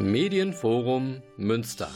Medienforum Münster.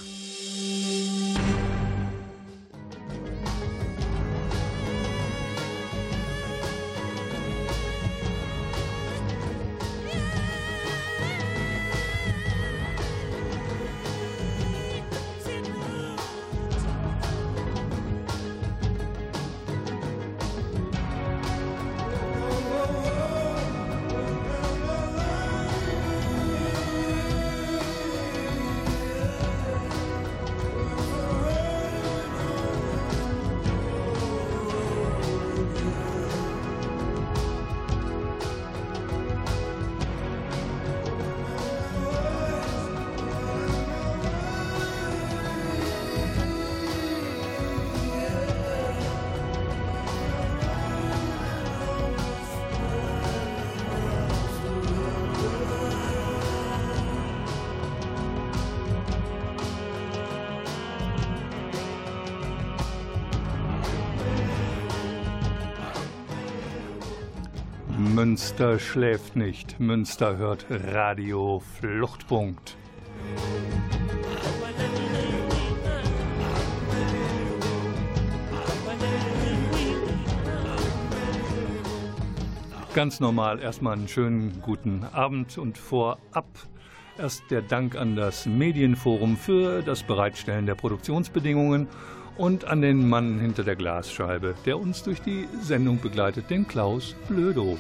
Münster schläft nicht. Münster hört Radio Fluchtpunkt. Ganz normal erstmal einen schönen guten Abend und vorab erst der Dank an das Medienforum für das Bereitstellen der Produktionsbedingungen und an den Mann hinter der Glasscheibe, der uns durch die Sendung begleitet, den Klaus Blödo.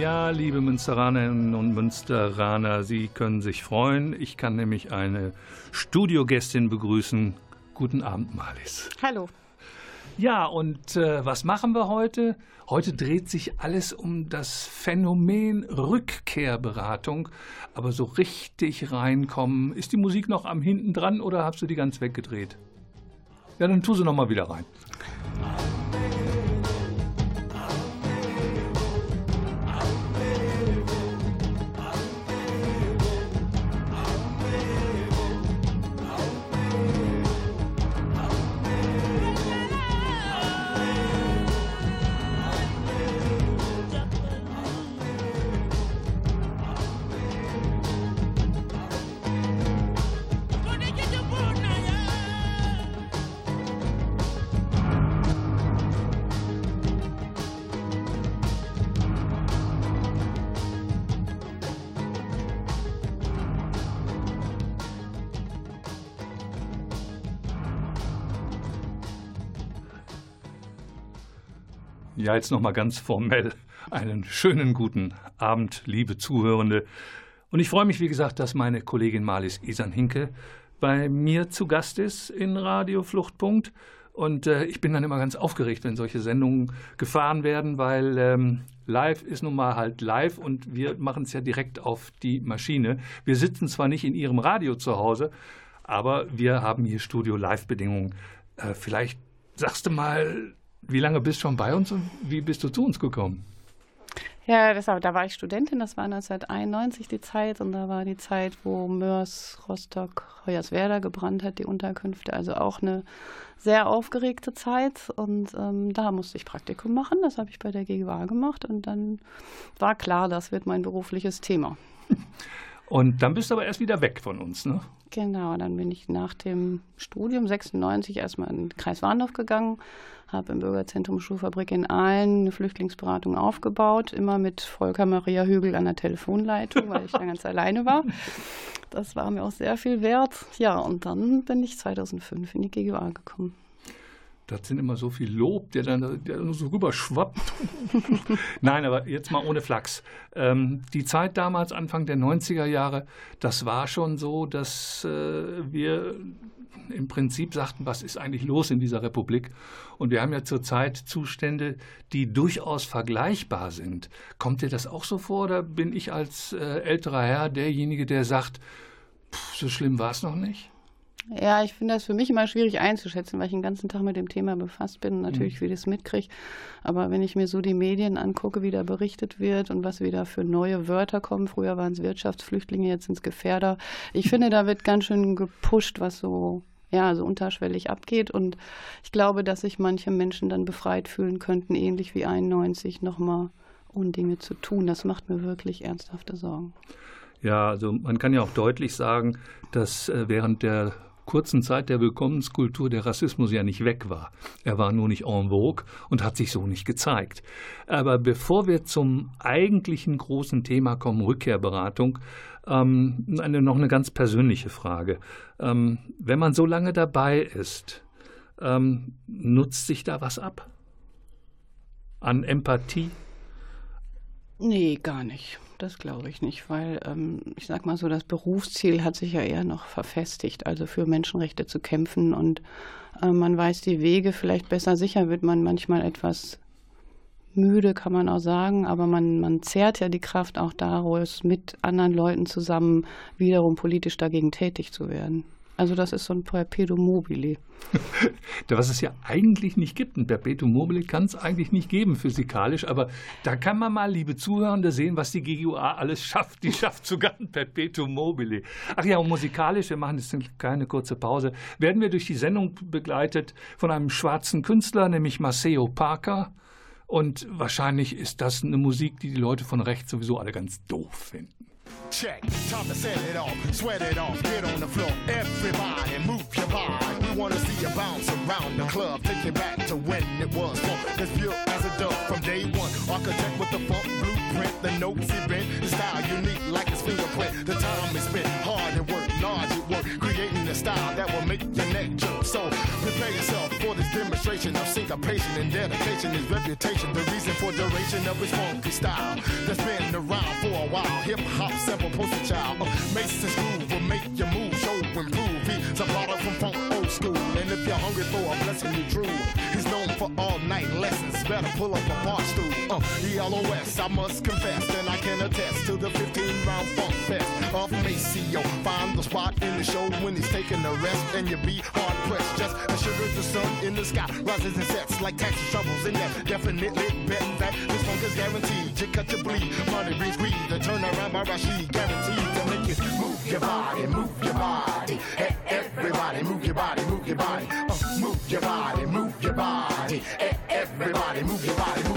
Ja, liebe Münsteranerinnen und Münsteraner, Sie können sich freuen. Ich kann nämlich eine Studiogästin begrüßen. Guten Abend, Malis. Hallo. Ja, und äh, was machen wir heute? Heute dreht sich alles um das Phänomen Rückkehrberatung. Aber so richtig reinkommen, ist die Musik noch am hinten dran oder hast du die ganz weggedreht? Ja, dann tu sie noch mal wieder rein. Ja, jetzt noch mal ganz formell einen schönen guten Abend, liebe Zuhörende. Und ich freue mich, wie gesagt, dass meine Kollegin Marlies Isan-Hinke bei mir zu Gast ist in Radio Fluchtpunkt. Und äh, ich bin dann immer ganz aufgeregt, wenn solche Sendungen gefahren werden, weil ähm, live ist nun mal halt live und wir machen es ja direkt auf die Maschine. Wir sitzen zwar nicht in Ihrem Radio zu Hause, aber wir haben hier Studio-Live-Bedingungen. Äh, vielleicht sagst du mal, wie lange bist du schon bei uns und wie bist du zu uns gekommen? Ja, das, da war ich Studentin, das war 1991 die Zeit und da war die Zeit, wo Mörs, Rostock, Hoyerswerda gebrannt hat, die Unterkünfte. Also auch eine sehr aufgeregte Zeit und ähm, da musste ich Praktikum machen. Das habe ich bei der GGWA gemacht und dann war klar, das wird mein berufliches Thema. Und dann bist du aber erst wieder weg von uns, ne? Genau, dann bin ich nach dem Studium 96 erstmal in den Kreis Warndorf gegangen, habe im Bürgerzentrum Schulfabrik in Aalen eine Flüchtlingsberatung aufgebaut, immer mit Volker Maria Hügel an der Telefonleitung, weil ich da ganz alleine war. Das war mir auch sehr viel wert. Ja, und dann bin ich 2005 in die GGA gekommen. Das sind immer so viel Lob, der dann, der so rüberschwappt. Nein, aber jetzt mal ohne Flachs. Ähm, die Zeit damals, Anfang der 90er Jahre, das war schon so, dass äh, wir im Prinzip sagten, was ist eigentlich los in dieser Republik? Und wir haben ja zurzeit Zustände, die durchaus vergleichbar sind. Kommt dir das auch so vor oder bin ich als äh, älterer Herr derjenige, der sagt, pff, so schlimm war es noch nicht? Ja, ich finde das für mich immer schwierig einzuschätzen, weil ich den ganzen Tag mit dem Thema befasst bin und natürlich mhm. vieles mitkriege. Aber wenn ich mir so die Medien angucke, wie da berichtet wird und was wieder für neue Wörter kommen, früher waren es Wirtschaftsflüchtlinge, jetzt sind es Gefährder. Ich finde, da wird ganz schön gepusht, was so ja, so unterschwellig abgeht. Und ich glaube, dass sich manche Menschen dann befreit fühlen könnten, ähnlich wie 91, nochmal Undinge zu tun. Das macht mir wirklich ernsthafte Sorgen. Ja, also man kann ja auch deutlich sagen, dass äh, während der kurzen Zeit der Willkommenskultur der Rassismus ja nicht weg war. Er war nur nicht en vogue und hat sich so nicht gezeigt. Aber bevor wir zum eigentlichen großen Thema kommen, Rückkehrberatung, ähm, eine, noch eine ganz persönliche Frage. Ähm, wenn man so lange dabei ist, ähm, nutzt sich da was ab? An Empathie? Nee, gar nicht. Das glaube ich nicht, weil ähm, ich sage mal so, das Berufsziel hat sich ja eher noch verfestigt, also für Menschenrechte zu kämpfen und äh, man weiß die Wege vielleicht besser. Sicher wird man manchmal etwas müde, kann man auch sagen, aber man, man zehrt ja die Kraft auch daraus, mit anderen Leuten zusammen wiederum politisch dagegen tätig zu werden. Also das ist so ein Perpetuum mobile. Was es ja eigentlich nicht gibt. Ein Perpetuum mobile kann es eigentlich nicht geben physikalisch, aber da kann man mal, liebe Zuhörende, sehen, was die GUA alles schafft. Die schafft sogar ein Perpetuum mobile. Ach ja, und musikalisch, wir machen jetzt eine kleine kurze Pause, werden wir durch die Sendung begleitet von einem schwarzen Künstler, nämlich Maceo Parker. Und wahrscheinlich ist das eine Musik, die die Leute von rechts sowieso alle ganz doof finden. Check, time to set it off, sweat it off, get on the floor. Everybody move your body. We wanna see you bounce around the club, take you back to when it was fun. As pure as a dove from day one. Architect with the funk blueprint, the notes he bent, the style unique like make your neck jerk. So prepare yourself for this demonstration of syncopation and dedication. His reputation, the reason for duration of his funky style that's been around for a while. Hip hop sample poster child. Uh, Mason's groove will make your move, show improve. He's a product from funk old school. And if you're hungry for a blessing, you true. For all night lessons. Better pull up a bar stool. Uh, ELOS, I must confess, and I can attest to the 15 round funk fest of Maceo. Find the spot in the show when he's taking a rest, and you be hard pressed. Just as sure as the sun in the sky rises and sets like taxi troubles in that. Definitely bet that this funk is guaranteed to cut your bleed. Money brings greed the turn around by Rashid. Guaranteed to make you move your body, move your body. Hey, everybody, move your body, move your body. Uh, move your body, move your body everybody. Move your body.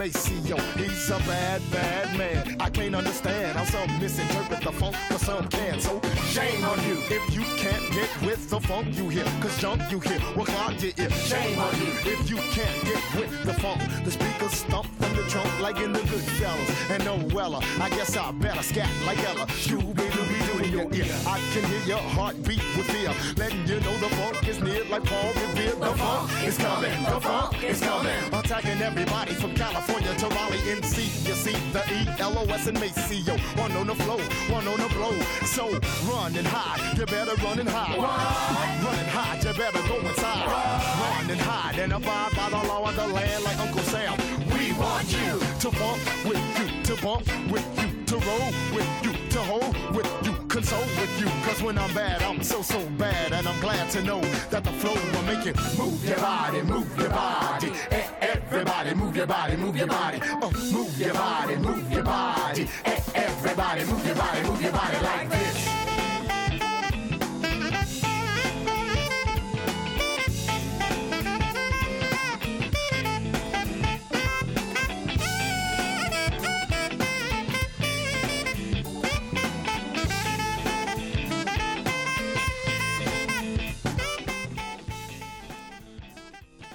Maceo. He's a bad, bad man. I can't understand how some misinterpret the funk, but some can. So shame on you if you can't get with the funk you hear. Cause junk you hear will clog your ear. Shame on you if you can't get with the funk. The speakers stomp from the trunk like in the good fellas. And no Weller, I guess I better scat like Ella. Scooby Dooby in your ear. I can hear your heartbeat with fear. Letting you know the funk is near like Paul Revere. The funk is coming, the funk is coming. Attacking everybody from California to Raleigh, NC. You see the E, L, O, S, and Maceo. One on the flow, one on the blow. So run and hide, you better run and hide. Run, run and hide, you better go inside. Run, run and hide and abide by the law of the land like Uncle Sam. We want you to bump with you, to bump with you, to roll with you, to hold with you, console with you. Cause when I'm bad, I'm so, so bad. And I'm glad to know that the flow will make it move your body, move your body. Everybody, move your body, move your body. Uh, move your body, move your body. Everybody, move your body, move your body like this.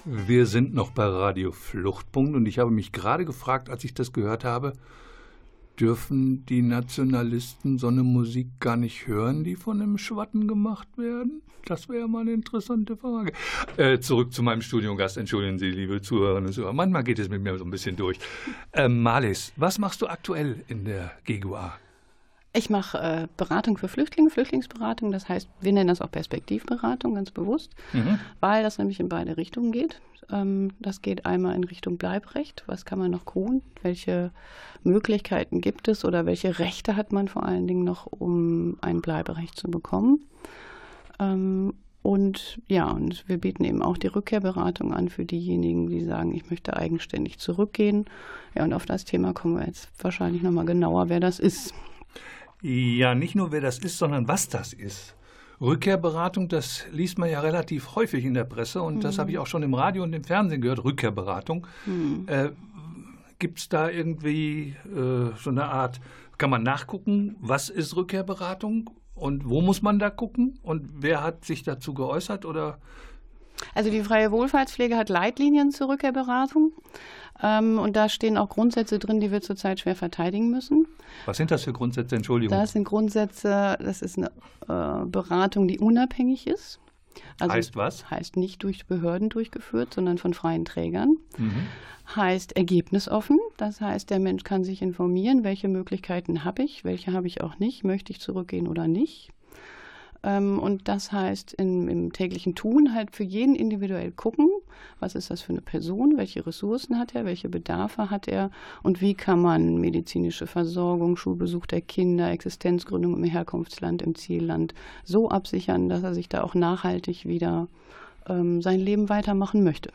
Wir sind noch bei Radio Fluchtpunkt und ich habe mich gerade gefragt, als ich das gehört habe, dürfen die Nationalisten so eine Musik gar nicht hören, die von einem Schwatten gemacht werden? Das wäre mal eine interessante Frage. Äh, zurück zu meinem Studiogast. Entschuldigen Sie, liebe Zuhörerinnen und Zuhörer. Manchmal geht es mit mir so ein bisschen durch. Äh, Malis, was machst du aktuell in der GGUA? Ich mache äh, Beratung für Flüchtlinge, Flüchtlingsberatung. Das heißt, wir nennen das auch Perspektivberatung ganz bewusst, mhm. weil das nämlich in beide Richtungen geht. Ähm, das geht einmal in Richtung Bleibrecht. Was kann man noch tun? Welche Möglichkeiten gibt es oder welche Rechte hat man vor allen Dingen noch, um ein Bleiberecht zu bekommen? Ähm, und ja, und wir bieten eben auch die Rückkehrberatung an für diejenigen, die sagen, ich möchte eigenständig zurückgehen. Ja, und auf das Thema kommen wir jetzt wahrscheinlich nochmal genauer, wer das ist. Ja, nicht nur wer das ist, sondern was das ist. Rückkehrberatung, das liest man ja relativ häufig in der Presse und mhm. das habe ich auch schon im Radio und im Fernsehen gehört, Rückkehrberatung. Mhm. Äh, Gibt es da irgendwie äh, so eine Art, kann man nachgucken, was ist Rückkehrberatung und wo muss man da gucken und wer hat sich dazu geäußert oder also die freie Wohlfahrtspflege hat Leitlinien zur Rückkehrberatung. Ähm, und da stehen auch Grundsätze drin, die wir zurzeit schwer verteidigen müssen. Was sind das für Grundsätze? Entschuldigung. Das sind Grundsätze, das ist eine äh, Beratung, die unabhängig ist. Also heißt was? Heißt nicht durch Behörden durchgeführt, sondern von freien Trägern. Mhm. Heißt ergebnisoffen. Das heißt, der Mensch kann sich informieren, welche Möglichkeiten habe ich, welche habe ich auch nicht, möchte ich zurückgehen oder nicht. Ähm, und das heißt, in, im täglichen Tun halt für jeden individuell gucken, was ist das für eine Person, welche Ressourcen hat er, welche Bedarfe hat er und wie kann man medizinische Versorgung, Schulbesuch der Kinder, Existenzgründung im Herkunftsland, im Zielland so absichern, dass er sich da auch nachhaltig wieder ähm, sein Leben weitermachen möchte.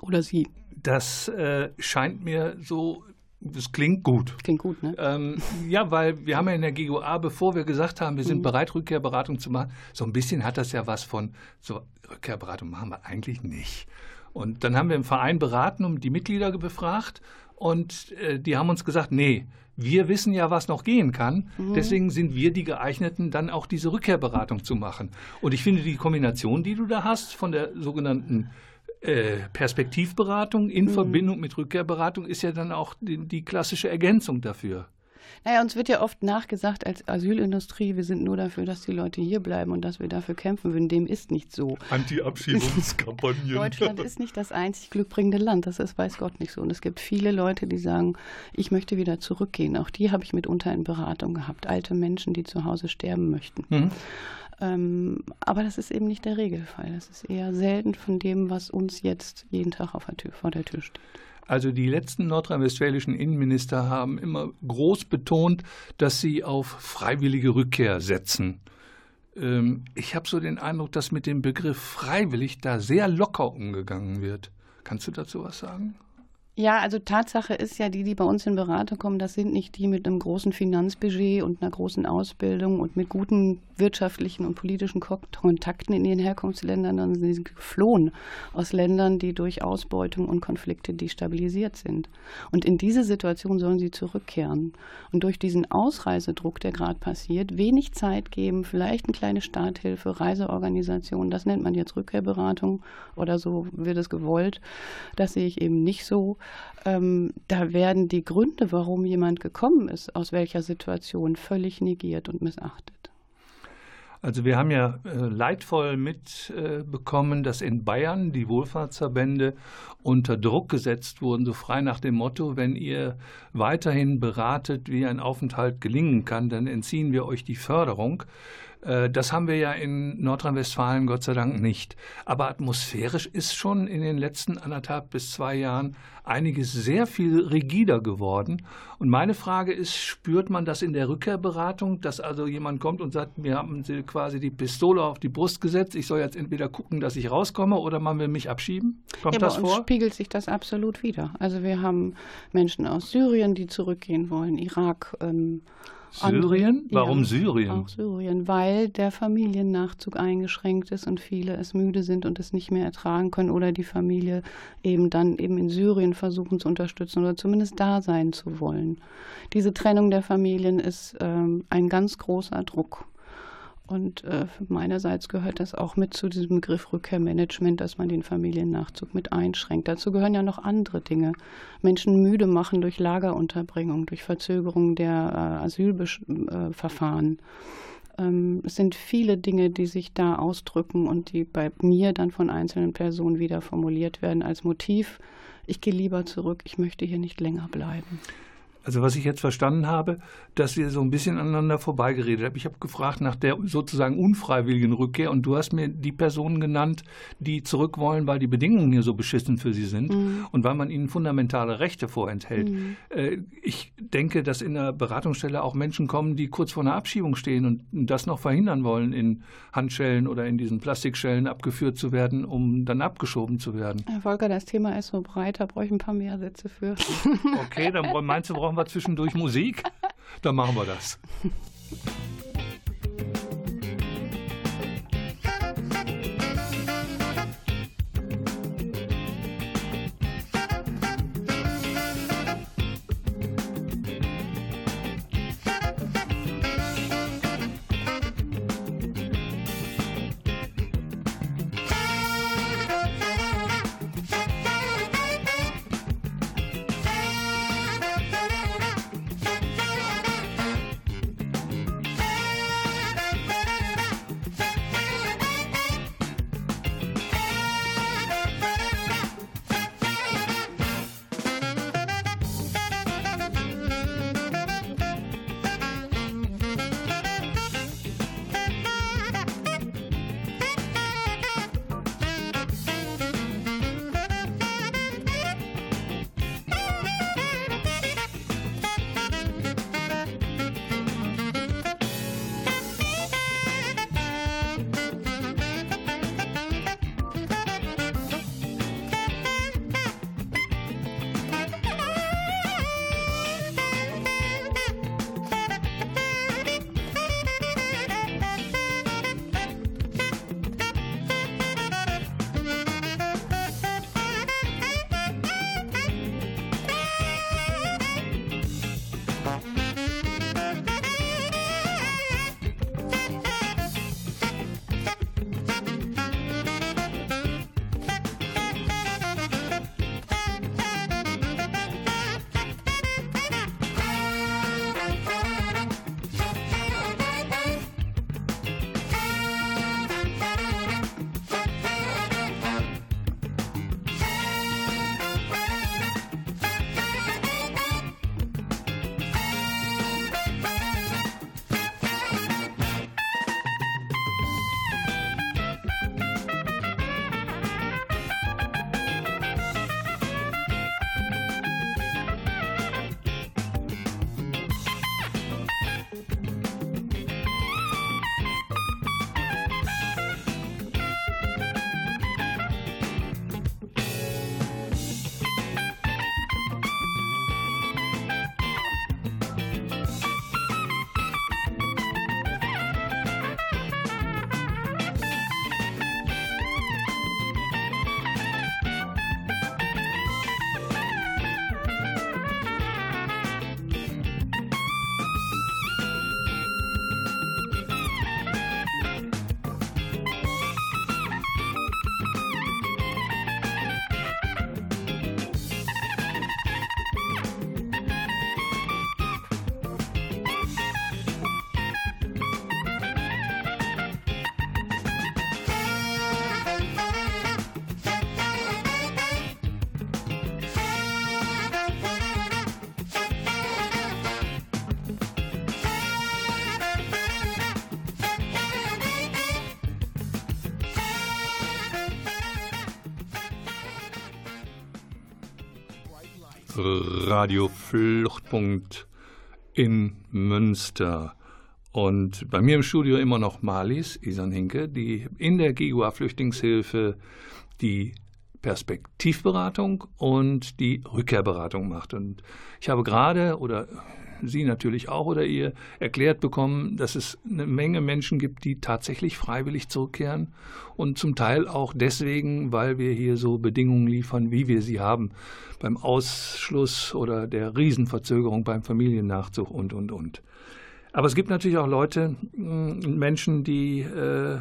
Oder sie. Das äh, scheint mir so das klingt gut. Klingt gut, ne? Ähm, ja, weil wir haben ja in der GUA, bevor wir gesagt haben, wir sind mhm. bereit, Rückkehrberatung zu machen, so ein bisschen hat das ja was von, so Rückkehrberatung machen wir eigentlich nicht. Und dann haben wir im Verein beraten und die Mitglieder befragt und äh, die haben uns gesagt, nee, wir wissen ja, was noch gehen kann. Mhm. Deswegen sind wir die geeigneten, dann auch diese Rückkehrberatung zu machen. Und ich finde die Kombination, die du da hast, von der sogenannten äh, Perspektivberatung in mhm. Verbindung mit Rückkehrberatung ist ja dann auch die, die klassische Ergänzung dafür. Naja, uns wird ja oft nachgesagt als Asylindustrie, wir sind nur dafür, dass die Leute hier bleiben und dass wir dafür kämpfen würden. Dem ist nicht so. Anti-Abschiebungskampagnen. Deutschland ist nicht das einzig glückbringende Land. Das ist, weiß Gott, nicht so. Und es gibt viele Leute, die sagen, ich möchte wieder zurückgehen. Auch die habe ich mitunter in Beratung gehabt. Alte Menschen, die zu Hause sterben möchten. Mhm. Ähm, aber das ist eben nicht der Regelfall. Das ist eher selten von dem, was uns jetzt jeden Tag auf der Tür, vor der Tür steht. Also die letzten nordrhein-westfälischen Innenminister haben immer groß betont, dass sie auf freiwillige Rückkehr setzen. Ähm, ich habe so den Eindruck, dass mit dem Begriff freiwillig da sehr locker umgegangen wird. Kannst du dazu was sagen? Ja, also Tatsache ist ja, die, die bei uns in Beratung kommen, das sind nicht die mit einem großen Finanzbudget und einer großen Ausbildung und mit guten wirtschaftlichen und politischen Kontakten in ihren Herkunftsländern, sondern sie sind geflohen aus Ländern, die durch Ausbeutung und Konflikte destabilisiert sind. Und in diese Situation sollen sie zurückkehren. Und durch diesen Ausreisedruck, der gerade passiert, wenig Zeit geben, vielleicht eine kleine Starthilfe, Reiseorganisation, das nennt man jetzt Rückkehrberatung oder so wird es gewollt. Das sehe ich eben nicht so ähm, da werden die Gründe, warum jemand gekommen ist, aus welcher Situation, völlig negiert und missachtet. Also wir haben ja äh, leidvoll mitbekommen, äh, dass in Bayern die Wohlfahrtsverbände unter Druck gesetzt wurden, so frei nach dem Motto, wenn ihr weiterhin beratet, wie ein Aufenthalt gelingen kann, dann entziehen wir euch die Förderung. Äh, das haben wir ja in Nordrhein-Westfalen Gott sei Dank nicht. Aber atmosphärisch ist schon in den letzten anderthalb bis zwei Jahren einiges sehr viel rigider geworden. Und meine Frage ist, spürt man das in der Rückkehrberatung, dass also jemand kommt und sagt, mir haben Sie quasi die Pistole auf die Brust gesetzt, ich soll jetzt entweder gucken, dass ich rauskomme oder man will mich abschieben? Kommt ja, das bei uns vor? spiegelt sich das absolut wieder. Also wir haben Menschen aus Syrien, die zurückgehen wollen, Irak, ähm, Syrien? Warum ja, Syrien? Auch Syrien, weil der Familiennachzug eingeschränkt ist und viele es müde sind und es nicht mehr ertragen können oder die Familie eben dann eben in Syrien versuchen zu unterstützen oder zumindest da sein zu wollen. Diese Trennung der Familien ist ähm, ein ganz großer Druck. Und äh, meinerseits gehört das auch mit zu diesem Begriff Rückkehrmanagement, dass man den Familiennachzug mit einschränkt. Dazu gehören ja noch andere Dinge. Menschen müde machen durch Lagerunterbringung, durch Verzögerung der äh, Asylverfahren. Ähm, es sind viele Dinge, die sich da ausdrücken und die bei mir dann von einzelnen Personen wieder formuliert werden als Motiv. Ich gehe lieber zurück, ich möchte hier nicht länger bleiben. Also was ich jetzt verstanden habe, dass wir so ein bisschen aneinander vorbeigeredet haben. Ich habe gefragt nach der sozusagen unfreiwilligen Rückkehr und du hast mir die Personen genannt, die zurück wollen, weil die Bedingungen hier so beschissen für sie sind mhm. und weil man ihnen fundamentale Rechte vorenthält. Mhm. Äh, ich denke, dass in der Beratungsstelle auch Menschen kommen, die kurz vor einer Abschiebung stehen und das noch verhindern wollen, in Handschellen oder in diesen Plastikschellen abgeführt zu werden, um dann abgeschoben zu werden. Herr Volker, das Thema ist so breit, da brauche ich ein paar mehr Sätze für. Okay, dann meinst du, brauchen wir zwischendurch Musik? Dann machen wir das. Radio Fluchtpunkt in Münster. Und bei mir im Studio immer noch Marlies Isan Hinke, die in der GUA Flüchtlingshilfe die Perspektivberatung und die Rückkehrberatung macht. Und ich habe gerade oder Sie natürlich auch oder ihr erklärt bekommen, dass es eine Menge Menschen gibt, die tatsächlich freiwillig zurückkehren und zum Teil auch deswegen, weil wir hier so Bedingungen liefern, wie wir sie haben, beim Ausschluss oder der Riesenverzögerung beim Familiennachzug und, und, und. Aber es gibt natürlich auch Leute, Menschen, die äh,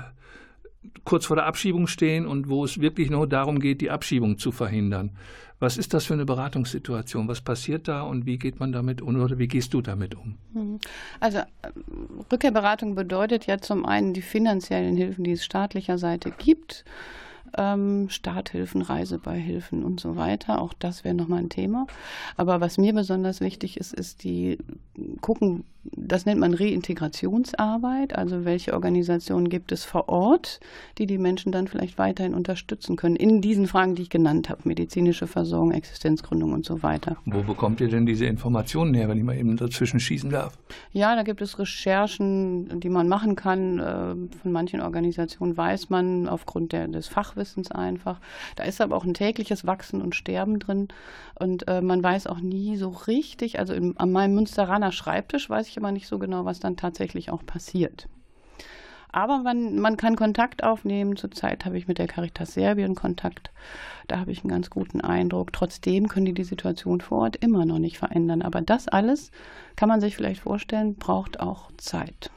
kurz vor der Abschiebung stehen und wo es wirklich nur darum geht, die Abschiebung zu verhindern. Was ist das für eine Beratungssituation? Was passiert da und wie geht man damit um oder wie gehst du damit um? Mhm. Also äh, Rückkehrberatung bedeutet ja zum einen die finanziellen Hilfen, die es staatlicher Seite gibt ähm, Starthilfen, Reisebeihilfen und so weiter. Auch das wäre nochmal ein Thema. Aber was mir besonders wichtig ist, ist die gucken, das nennt man Reintegrationsarbeit. Also welche Organisationen gibt es vor Ort, die die Menschen dann vielleicht weiterhin unterstützen können in diesen Fragen, die ich genannt habe, medizinische Versorgung, Existenzgründung und so weiter. Wo bekommt ihr denn diese Informationen her, wenn ich mal eben dazwischen schießen darf? Ja, da gibt es Recherchen, die man machen kann. Äh, von manchen Organisationen weiß man aufgrund der, des Fachwissens einfach. Da ist aber auch ein tägliches Wachsen und Sterben drin. Und äh, man weiß auch nie so richtig, also in, an meinem Münsteraner Schreibtisch weiß ich immer nicht so genau, was dann tatsächlich auch passiert. Aber man, man kann Kontakt aufnehmen. Zurzeit habe ich mit der Caritas Serbien Kontakt. Da habe ich einen ganz guten Eindruck. Trotzdem können die die Situation vor Ort immer noch nicht verändern. Aber das alles, kann man sich vielleicht vorstellen, braucht auch Zeit.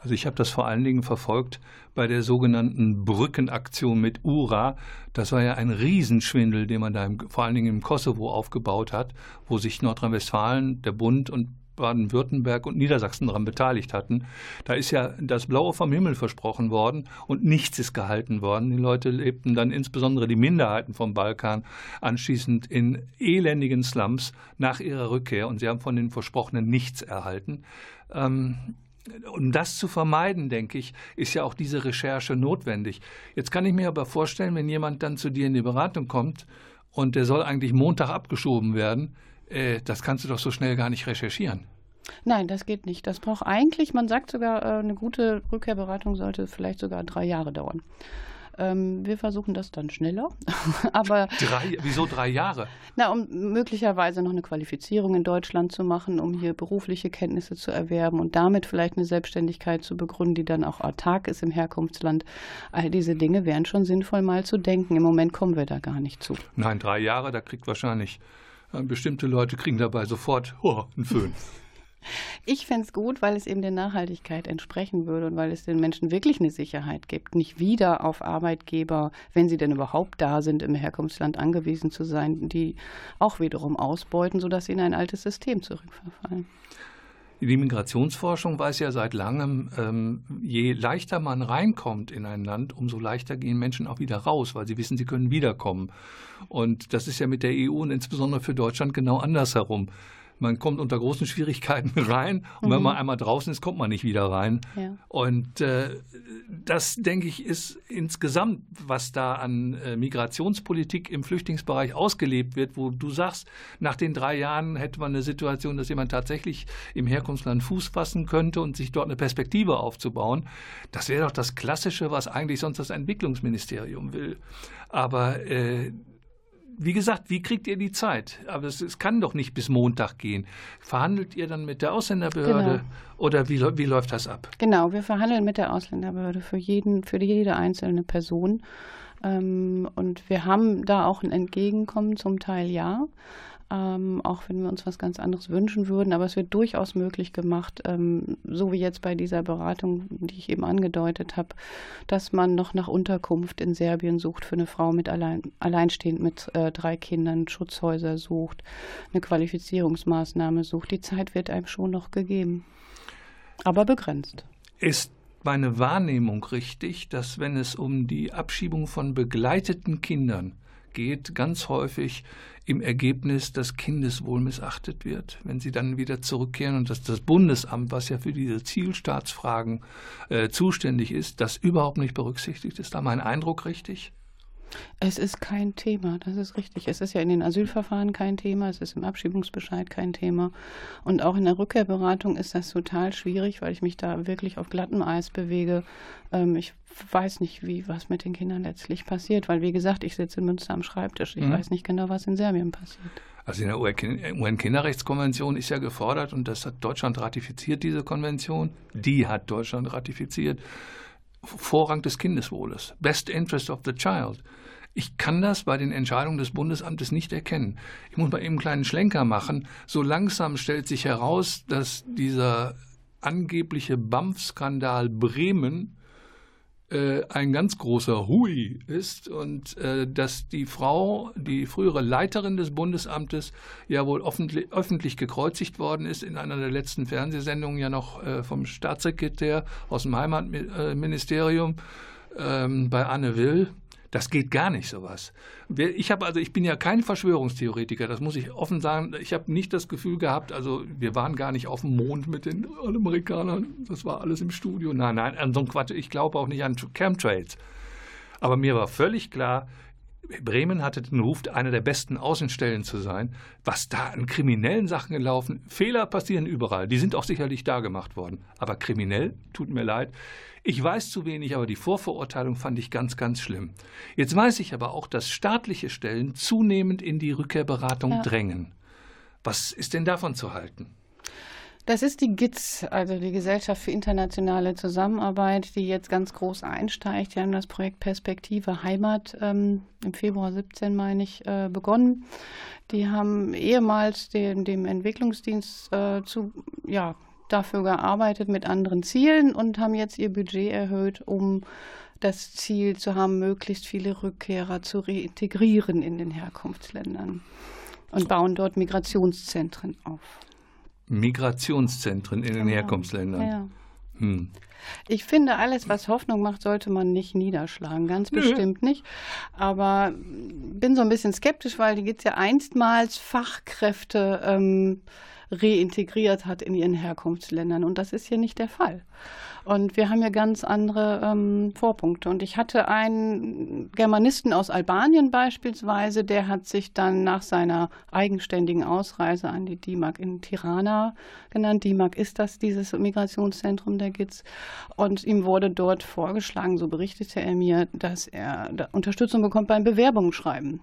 Also ich habe das vor allen Dingen verfolgt bei der sogenannten Brückenaktion mit URA. Das war ja ein Riesenschwindel, den man da im, vor allen Dingen im Kosovo aufgebaut hat, wo sich Nordrhein-Westfalen, der Bund und Baden-Württemberg und Niedersachsen daran beteiligt hatten. Da ist ja das Blaue vom Himmel versprochen worden und nichts ist gehalten worden. Die Leute lebten dann insbesondere die Minderheiten vom Balkan anschließend in elendigen Slums nach ihrer Rückkehr und sie haben von den Versprochenen nichts erhalten. Ähm, um das zu vermeiden, denke ich, ist ja auch diese Recherche notwendig. Jetzt kann ich mir aber vorstellen, wenn jemand dann zu dir in die Beratung kommt und der soll eigentlich Montag abgeschoben werden, äh, das kannst du doch so schnell gar nicht recherchieren. Nein, das geht nicht. Das braucht eigentlich, man sagt sogar, äh, eine gute Rückkehrberatung sollte vielleicht sogar drei Jahre dauern. Ähm, wir versuchen das dann schneller. Aber drei, wieso drei Jahre? Na, um möglicherweise noch eine Qualifizierung in Deutschland zu machen, um hier berufliche Kenntnisse zu erwerben und damit vielleicht eine Selbstständigkeit zu begründen, die dann auch autark ist im Herkunftsland. All diese Dinge wären schon sinnvoll mal zu denken. Im Moment kommen wir da gar nicht zu. Nein, drei Jahre, da kriegt wahrscheinlich bestimmte Leute kriegen dabei sofort oh, einen Föhn. Ich fände es gut, weil es eben der Nachhaltigkeit entsprechen würde und weil es den Menschen wirklich eine Sicherheit gibt, nicht wieder auf Arbeitgeber, wenn sie denn überhaupt da sind, im Herkunftsland angewiesen zu sein, die auch wiederum ausbeuten, sodass sie in ein altes System zurückverfallen. Die Migrationsforschung weiß ja seit langem, ähm, je leichter man reinkommt in ein Land, umso leichter gehen Menschen auch wieder raus, weil sie wissen, sie können wiederkommen. Und das ist ja mit der EU und insbesondere für Deutschland genau andersherum man kommt unter großen Schwierigkeiten rein und mhm. wenn man einmal draußen ist, kommt man nicht wieder rein. Ja. Und äh, das, denke ich, ist insgesamt, was da an äh, Migrationspolitik im Flüchtlingsbereich ausgelebt wird, wo du sagst, nach den drei Jahren hätte man eine Situation, dass jemand tatsächlich im Herkunftsland Fuß fassen könnte und sich dort eine Perspektive aufzubauen. Das wäre doch das Klassische, was eigentlich sonst das Entwicklungsministerium will. Aber äh, wie gesagt, wie kriegt ihr die Zeit? Aber es, es, kann doch nicht bis Montag gehen. Verhandelt ihr dann mit der Ausländerbehörde genau. oder wie, wie läuft das ab? Genau, wir verhandeln mit der Ausländerbehörde für jeden, für jede einzelne Person. Ähm, und wir haben da auch ein Entgegenkommen zum Teil ja ähm, auch wenn wir uns was ganz anderes wünschen würden. Aber es wird durchaus möglich gemacht, ähm, so wie jetzt bei dieser Beratung, die ich eben angedeutet habe, dass man noch nach Unterkunft in Serbien sucht für eine Frau mit allein, alleinstehend mit äh, drei Kindern, Schutzhäuser sucht, eine Qualifizierungsmaßnahme sucht. Die Zeit wird einem schon noch gegeben, aber begrenzt. Ist meine Wahrnehmung richtig, dass wenn es um die Abschiebung von begleiteten Kindern geht, ganz häufig im Ergebnis das Kindeswohl missachtet wird, wenn sie dann wieder zurückkehren und dass das Bundesamt, was ja für diese Zielstaatsfragen äh, zuständig ist, das überhaupt nicht berücksichtigt. Ist da mein Eindruck richtig? Es ist kein Thema, das ist richtig. Es ist ja in den Asylverfahren kein Thema, es ist im Abschiebungsbescheid kein Thema. Und auch in der Rückkehrberatung ist das total schwierig, weil ich mich da wirklich auf glattem Eis bewege. Ähm, ich weiß nicht, wie was mit den Kindern letztlich passiert, weil wie gesagt, ich sitze in Münster am Schreibtisch. Ich mhm. weiß nicht genau, was in Serbien passiert. Also in der UN-Kinderrechtskonvention ist ja gefordert, und das hat Deutschland ratifiziert, diese Konvention. Die hat Deutschland ratifiziert. Vorrang des Kindeswohles. Best interest of the child. Ich kann das bei den Entscheidungen des Bundesamtes nicht erkennen. Ich muss mal eben einen kleinen Schlenker machen. So langsam stellt sich heraus, dass dieser angebliche BAMF-Skandal Bremen ein ganz großer Hui ist und äh, dass die Frau, die frühere Leiterin des Bundesamtes, ja wohl öffentlich, gekreuzigt worden ist, in einer der letzten Fernsehsendungen ja noch äh, vom Staatssekretär aus dem Heimatministerium ähm, bei Anne Will. Das geht gar nicht, sowas. Ich habe also, ich bin ja kein Verschwörungstheoretiker, das muss ich offen sagen. Ich habe nicht das Gefühl gehabt, also wir waren gar nicht auf dem Mond mit den Amerikanern, das war alles im Studio. Nein, nein, an so einem Quatsch. Ich glaube auch nicht an Chemtrails. Aber mir war völlig klar, Bremen hatte den Ruf, einer der besten Außenstellen zu sein. Was da an kriminellen Sachen gelaufen, Fehler passieren überall. Die sind auch sicherlich da gemacht worden. Aber kriminell, tut mir leid. Ich weiß zu wenig, aber die Vorverurteilung fand ich ganz, ganz schlimm. Jetzt weiß ich aber auch, dass staatliche Stellen zunehmend in die Rückkehrberatung ja. drängen. Was ist denn davon zu halten? Das ist die GITS, also die Gesellschaft für internationale Zusammenarbeit, die jetzt ganz groß einsteigt. Die haben das Projekt Perspektive Heimat ähm, im Februar 17, meine ich, äh, begonnen. Die haben ehemals den, dem Entwicklungsdienst äh, zu, ja, dafür gearbeitet mit anderen Zielen und haben jetzt ihr Budget erhöht, um das Ziel zu haben, möglichst viele Rückkehrer zu reintegrieren in den Herkunftsländern und bauen dort Migrationszentren auf. Migrationszentren in den genau. Herkunftsländern. Ja. Hm. Ich finde, alles, was Hoffnung macht, sollte man nicht niederschlagen. Ganz Nö. bestimmt nicht. Aber bin so ein bisschen skeptisch, weil die es ja einstmals Fachkräfte ähm, reintegriert hat in ihren Herkunftsländern. Und das ist hier nicht der Fall. Und wir haben ja ganz andere ähm, Vorpunkte. Und ich hatte einen Germanisten aus Albanien beispielsweise, der hat sich dann nach seiner eigenständigen Ausreise an die DIMAG in Tirana genannt. DIMAG ist das, dieses Migrationszentrum der GITS. Und ihm wurde dort vorgeschlagen, so berichtete er mir, dass er Unterstützung bekommt beim Bewerbungsschreiben.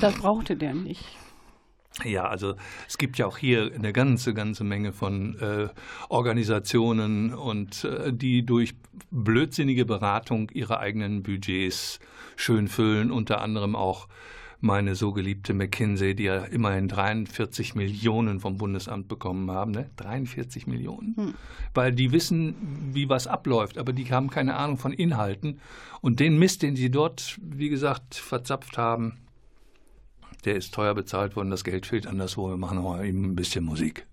Das brauchte der nicht. Ja, also es gibt ja auch hier eine ganze, ganze Menge von äh, Organisationen und äh, die durch blödsinnige Beratung ihre eigenen Budgets schön füllen, unter anderem auch meine so geliebte McKinsey, die ja immerhin 43 Millionen vom Bundesamt bekommen haben, ne? 43 Millionen. Hm. Weil die wissen, wie was abläuft, aber die haben keine Ahnung von Inhalten. Und den Mist, den sie dort, wie gesagt, verzapft haben, der ist teuer bezahlt worden, das Geld fehlt anderswo, wir machen auch eben ein bisschen Musik.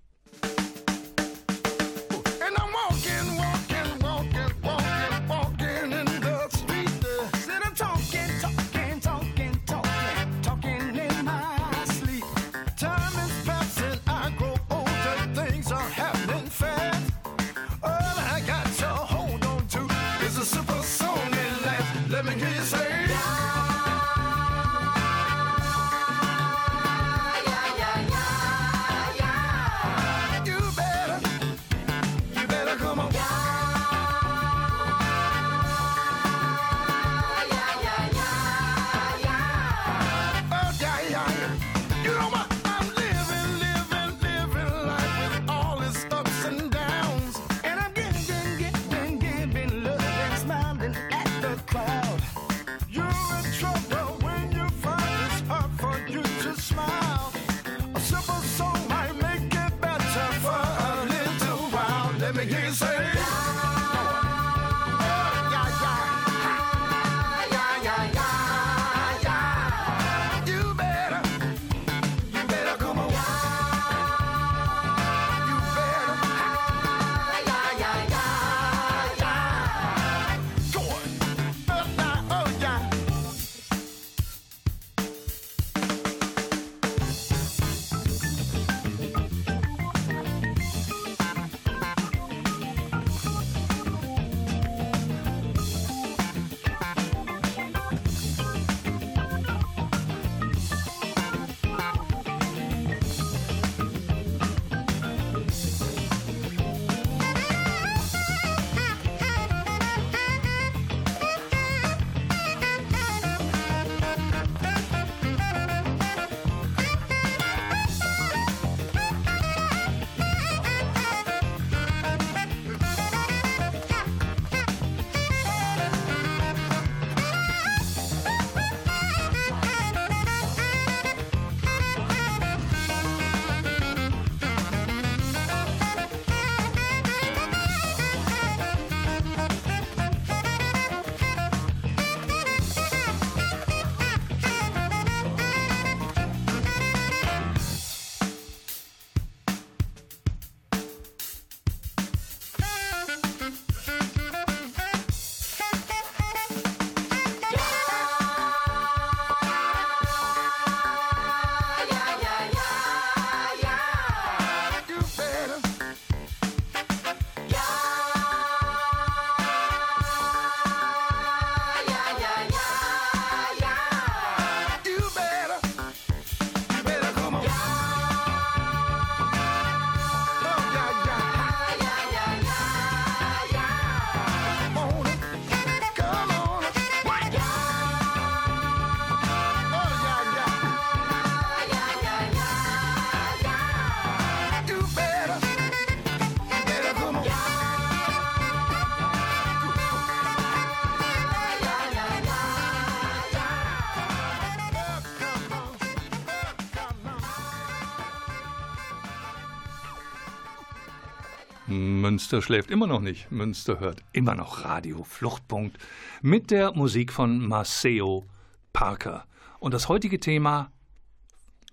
Münster schläft immer noch nicht. Münster hört immer noch Radio Fluchtpunkt mit der Musik von Maceo Parker. Und das heutige Thema,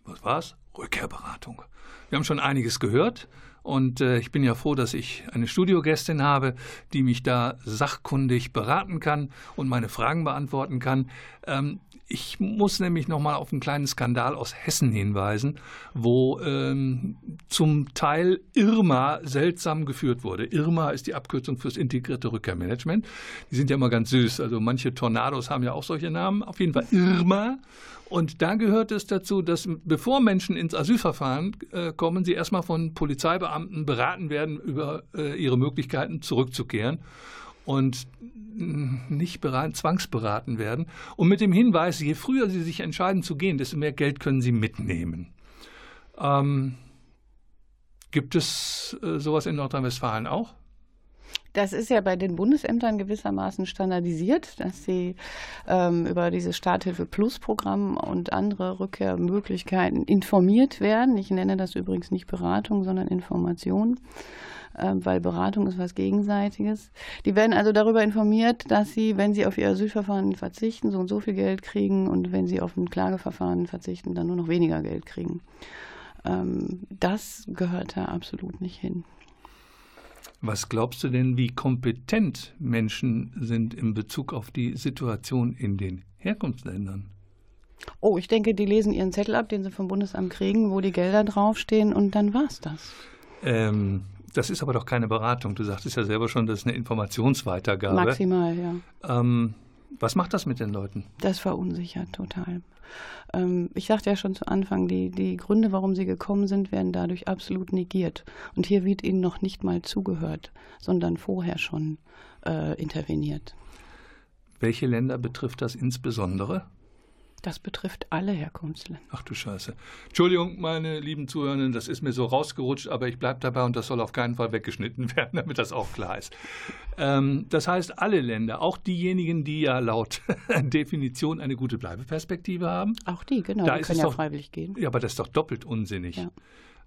was war's? Rückkehrberatung. Wir haben schon einiges gehört und äh, ich bin ja froh, dass ich eine Studiogästin habe, die mich da sachkundig beraten kann und meine Fragen beantworten kann. Ähm, ich muss nämlich nochmal auf einen kleinen Skandal aus Hessen hinweisen, wo ähm, zum Teil Irma seltsam geführt wurde. Irma ist die Abkürzung fürs integrierte Rückkehrmanagement. Die sind ja immer ganz süß. Also manche Tornados haben ja auch solche Namen. Auf jeden Fall Irma. Und da gehört es dazu, dass bevor Menschen ins Asylverfahren äh, kommen, sie erstmal von Polizeibeamten beraten werden, über äh, ihre Möglichkeiten zurückzukehren und nicht beraten, zwangsberaten werden. Und mit dem Hinweis, je früher sie sich entscheiden zu gehen, desto mehr Geld können sie mitnehmen. Ähm, gibt es äh, sowas in Nordrhein-Westfalen auch? Das ist ja bei den Bundesämtern gewissermaßen standardisiert, dass sie ähm, über dieses Starthilfe Plus Programm und andere Rückkehrmöglichkeiten informiert werden. Ich nenne das übrigens nicht Beratung, sondern Information, äh, weil Beratung ist was Gegenseitiges. Die werden also darüber informiert, dass sie, wenn sie auf ihr Asylverfahren verzichten, so und so viel Geld kriegen und wenn sie auf ein Klageverfahren verzichten, dann nur noch weniger Geld kriegen. Ähm, das gehört da absolut nicht hin. Was glaubst du denn, wie kompetent Menschen sind in Bezug auf die Situation in den Herkunftsländern? Oh, ich denke, die lesen ihren Zettel ab, den sie vom Bundesamt kriegen, wo die Gelder draufstehen und dann war's das. Ähm, das ist aber doch keine Beratung. Du sagtest ja selber schon, das ist eine Informationsweitergabe. Maximal, ja. Ähm, was macht das mit den Leuten? Das verunsichert total. Ähm, ich sagte ja schon zu Anfang, die, die Gründe, warum sie gekommen sind, werden dadurch absolut negiert. Und hier wird ihnen noch nicht mal zugehört, sondern vorher schon äh, interveniert. Welche Länder betrifft das insbesondere? Das betrifft alle Herkunftsländer. Ach du Scheiße. Entschuldigung, meine lieben Zuhörenden, das ist mir so rausgerutscht, aber ich bleibe dabei und das soll auf keinen Fall weggeschnitten werden, damit das auch klar ist. Ähm, das heißt, alle Länder, auch diejenigen, die ja laut Definition eine gute Bleibeperspektive haben. Auch die, genau, da die können ja doch, freiwillig gehen. Ja, aber das ist doch doppelt unsinnig. Ja.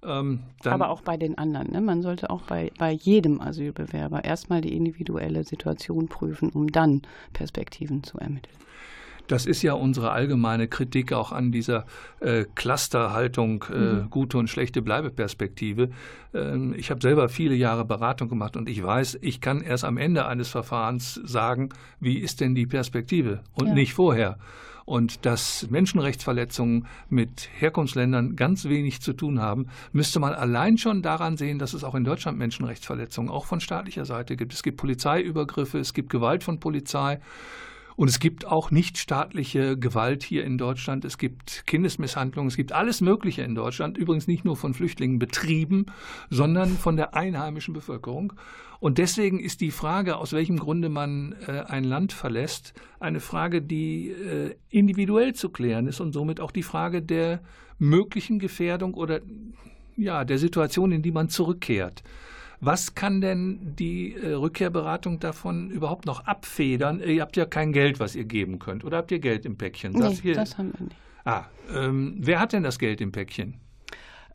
Ähm, aber auch bei den anderen. Ne? Man sollte auch bei, bei jedem Asylbewerber erstmal die individuelle Situation prüfen, um dann Perspektiven zu ermitteln. Das ist ja unsere allgemeine Kritik auch an dieser äh, Clusterhaltung, äh, mhm. gute und schlechte Bleibeperspektive. Ähm, ich habe selber viele Jahre Beratung gemacht und ich weiß, ich kann erst am Ende eines Verfahrens sagen, wie ist denn die Perspektive und ja. nicht vorher und dass Menschenrechtsverletzungen mit Herkunftsländern ganz wenig zu tun haben, müsste man allein schon daran sehen, dass es auch in Deutschland Menschenrechtsverletzungen auch von staatlicher Seite gibt. Es gibt Polizeiübergriffe, es gibt Gewalt von Polizei. Und es gibt auch nichtstaatliche Gewalt hier in Deutschland. Es gibt Kindesmisshandlungen. Es gibt alles Mögliche in Deutschland. Übrigens nicht nur von Flüchtlingen betrieben, sondern von der einheimischen Bevölkerung. Und deswegen ist die Frage, aus welchem Grunde man äh, ein Land verlässt, eine Frage, die äh, individuell zu klären ist und somit auch die Frage der möglichen Gefährdung oder ja, der Situation, in die man zurückkehrt. Was kann denn die äh, Rückkehrberatung davon überhaupt noch abfedern? Ihr habt ja kein Geld, was ihr geben könnt. Oder habt ihr Geld im Päckchen? Nee, das, das haben wir nicht. Ah, ähm, wer hat denn das Geld im Päckchen?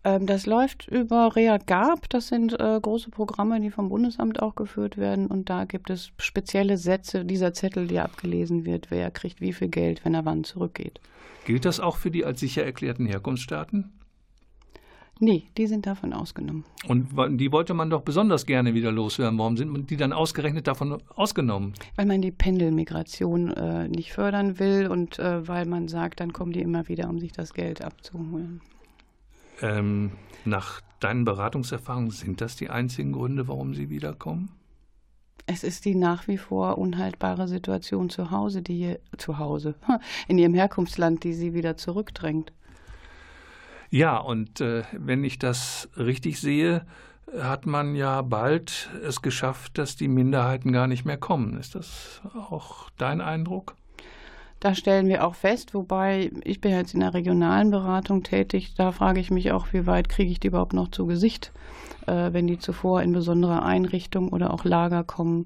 Ähm, das läuft über REAGAB. Das sind äh, große Programme, die vom Bundesamt auch geführt werden. Und da gibt es spezielle Sätze, dieser Zettel, der abgelesen wird, wer kriegt wie viel Geld, wenn er wann zurückgeht. Gilt das auch für die als sicher erklärten Herkunftsstaaten? Nee, die sind davon ausgenommen. Und die wollte man doch besonders gerne wieder loswerden. Warum sind die dann ausgerechnet davon ausgenommen? Weil man die Pendelmigration äh, nicht fördern will und äh, weil man sagt, dann kommen die immer wieder, um sich das Geld abzuholen. Ähm, nach deinen Beratungserfahrungen sind das die einzigen Gründe, warum sie wiederkommen? Es ist die nach wie vor unhaltbare Situation zu Hause, die zu Hause in ihrem Herkunftsland, die sie wieder zurückdrängt. Ja, und äh, wenn ich das richtig sehe, hat man ja bald es geschafft, dass die Minderheiten gar nicht mehr kommen. Ist das auch dein Eindruck? Da stellen wir auch fest, wobei ich bin jetzt in der regionalen Beratung tätig, da frage ich mich auch, wie weit kriege ich die überhaupt noch zu Gesicht, äh, wenn die zuvor in besondere Einrichtungen oder auch Lager kommen,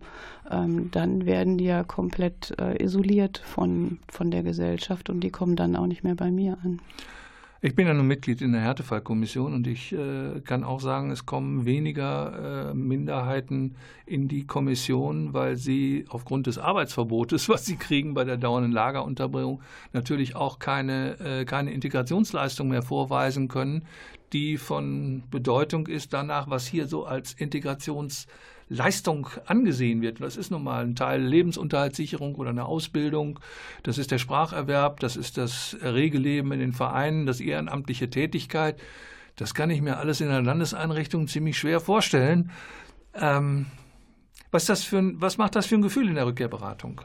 ähm, dann werden die ja komplett äh, isoliert von, von der Gesellschaft und die kommen dann auch nicht mehr bei mir an. Ich bin ja nun Mitglied in der Härtefallkommission und ich äh, kann auch sagen, es kommen weniger äh, Minderheiten in die Kommission, weil sie aufgrund des Arbeitsverbotes, was sie kriegen bei der dauernden Lagerunterbringung, natürlich auch keine, äh, keine Integrationsleistung mehr vorweisen können, die von Bedeutung ist danach, was hier so als Integrations Leistung angesehen wird. Das ist nun mal ein Teil Lebensunterhaltssicherung oder eine Ausbildung. Das ist der Spracherwerb, das ist das Regelleben in den Vereinen, das ehrenamtliche Tätigkeit. Das kann ich mir alles in einer Landeseinrichtung ziemlich schwer vorstellen. Ähm, was, das für ein, was macht das für ein Gefühl in der Rückkehrberatung?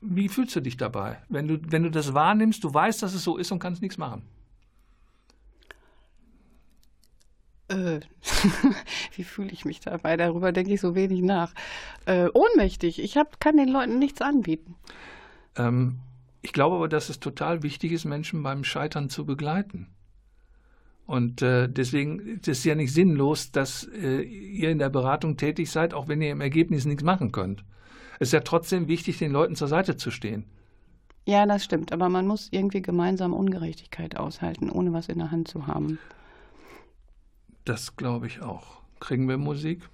Wie fühlst du dich dabei, wenn du, wenn du das wahrnimmst, du weißt, dass es so ist und kannst nichts machen? Äh, wie fühle ich mich dabei? Darüber denke ich so wenig nach. Äh, ohnmächtig. Ich hab, kann den Leuten nichts anbieten. Ähm, ich glaube aber, dass es total wichtig ist, Menschen beim Scheitern zu begleiten. Und äh, deswegen ist es ja nicht sinnlos, dass äh, ihr in der Beratung tätig seid, auch wenn ihr im Ergebnis nichts machen könnt. Es ist ja trotzdem wichtig, den Leuten zur Seite zu stehen. Ja, das stimmt. Aber man muss irgendwie gemeinsam Ungerechtigkeit aushalten, ohne was in der Hand zu haben. Das glaube ich auch. Kriegen wir Musik?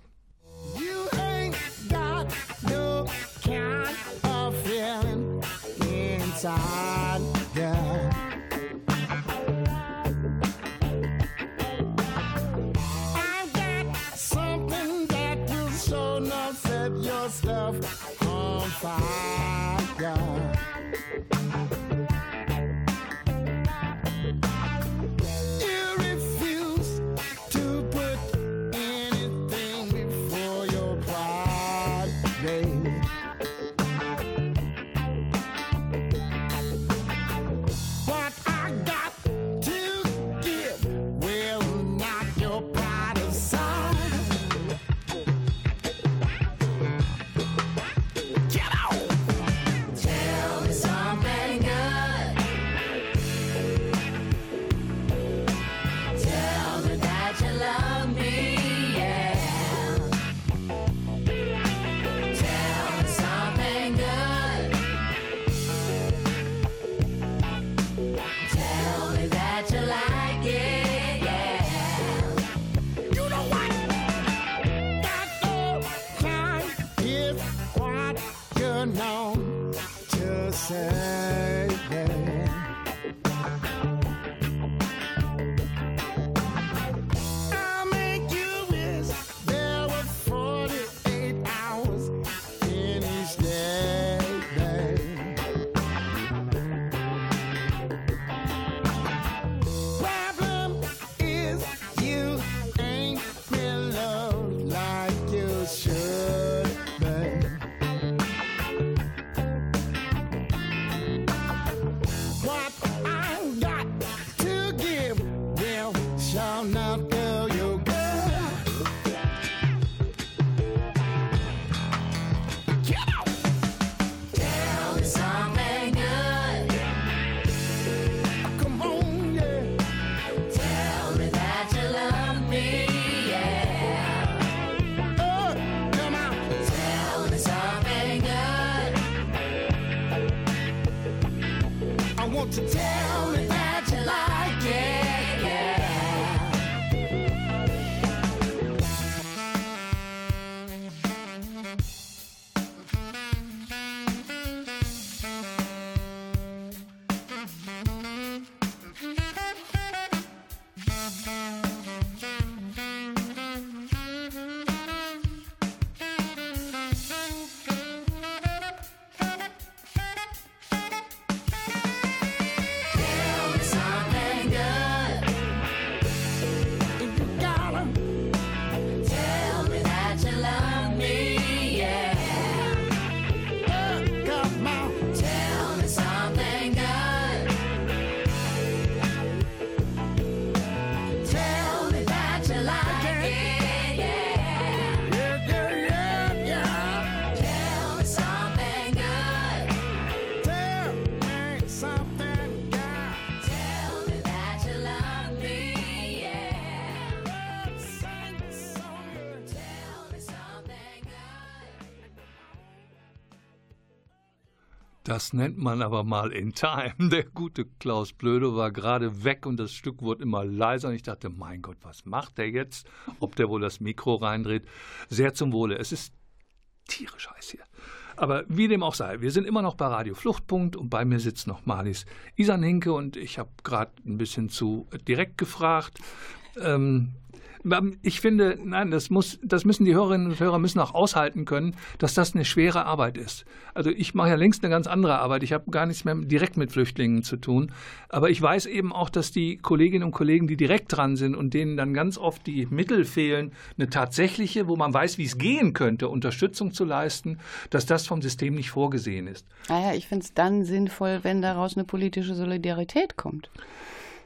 Inside, on fire. Das nennt man aber mal in Time. Der gute Klaus Blöde war gerade weg und das Stück wurde immer leiser. Und ich dachte, mein Gott, was macht der jetzt? Ob der wohl das Mikro reindreht? Sehr zum Wohle. Es ist tierisch heiß hier. Aber wie dem auch sei, wir sind immer noch bei Radio Fluchtpunkt und bei mir sitzt noch Marlies Isanhinke und ich habe gerade ein bisschen zu direkt gefragt. Ähm, ich finde, nein, das muss, das müssen die Hörerinnen und Hörer müssen auch aushalten können, dass das eine schwere Arbeit ist. Also ich mache ja längst eine ganz andere Arbeit. Ich habe gar nichts mehr direkt mit Flüchtlingen zu tun. Aber ich weiß eben auch, dass die Kolleginnen und Kollegen, die direkt dran sind und denen dann ganz oft die Mittel fehlen, eine tatsächliche, wo man weiß, wie es gehen könnte, Unterstützung zu leisten, dass das vom System nicht vorgesehen ist. Naja, ich finde es dann sinnvoll, wenn daraus eine politische Solidarität kommt.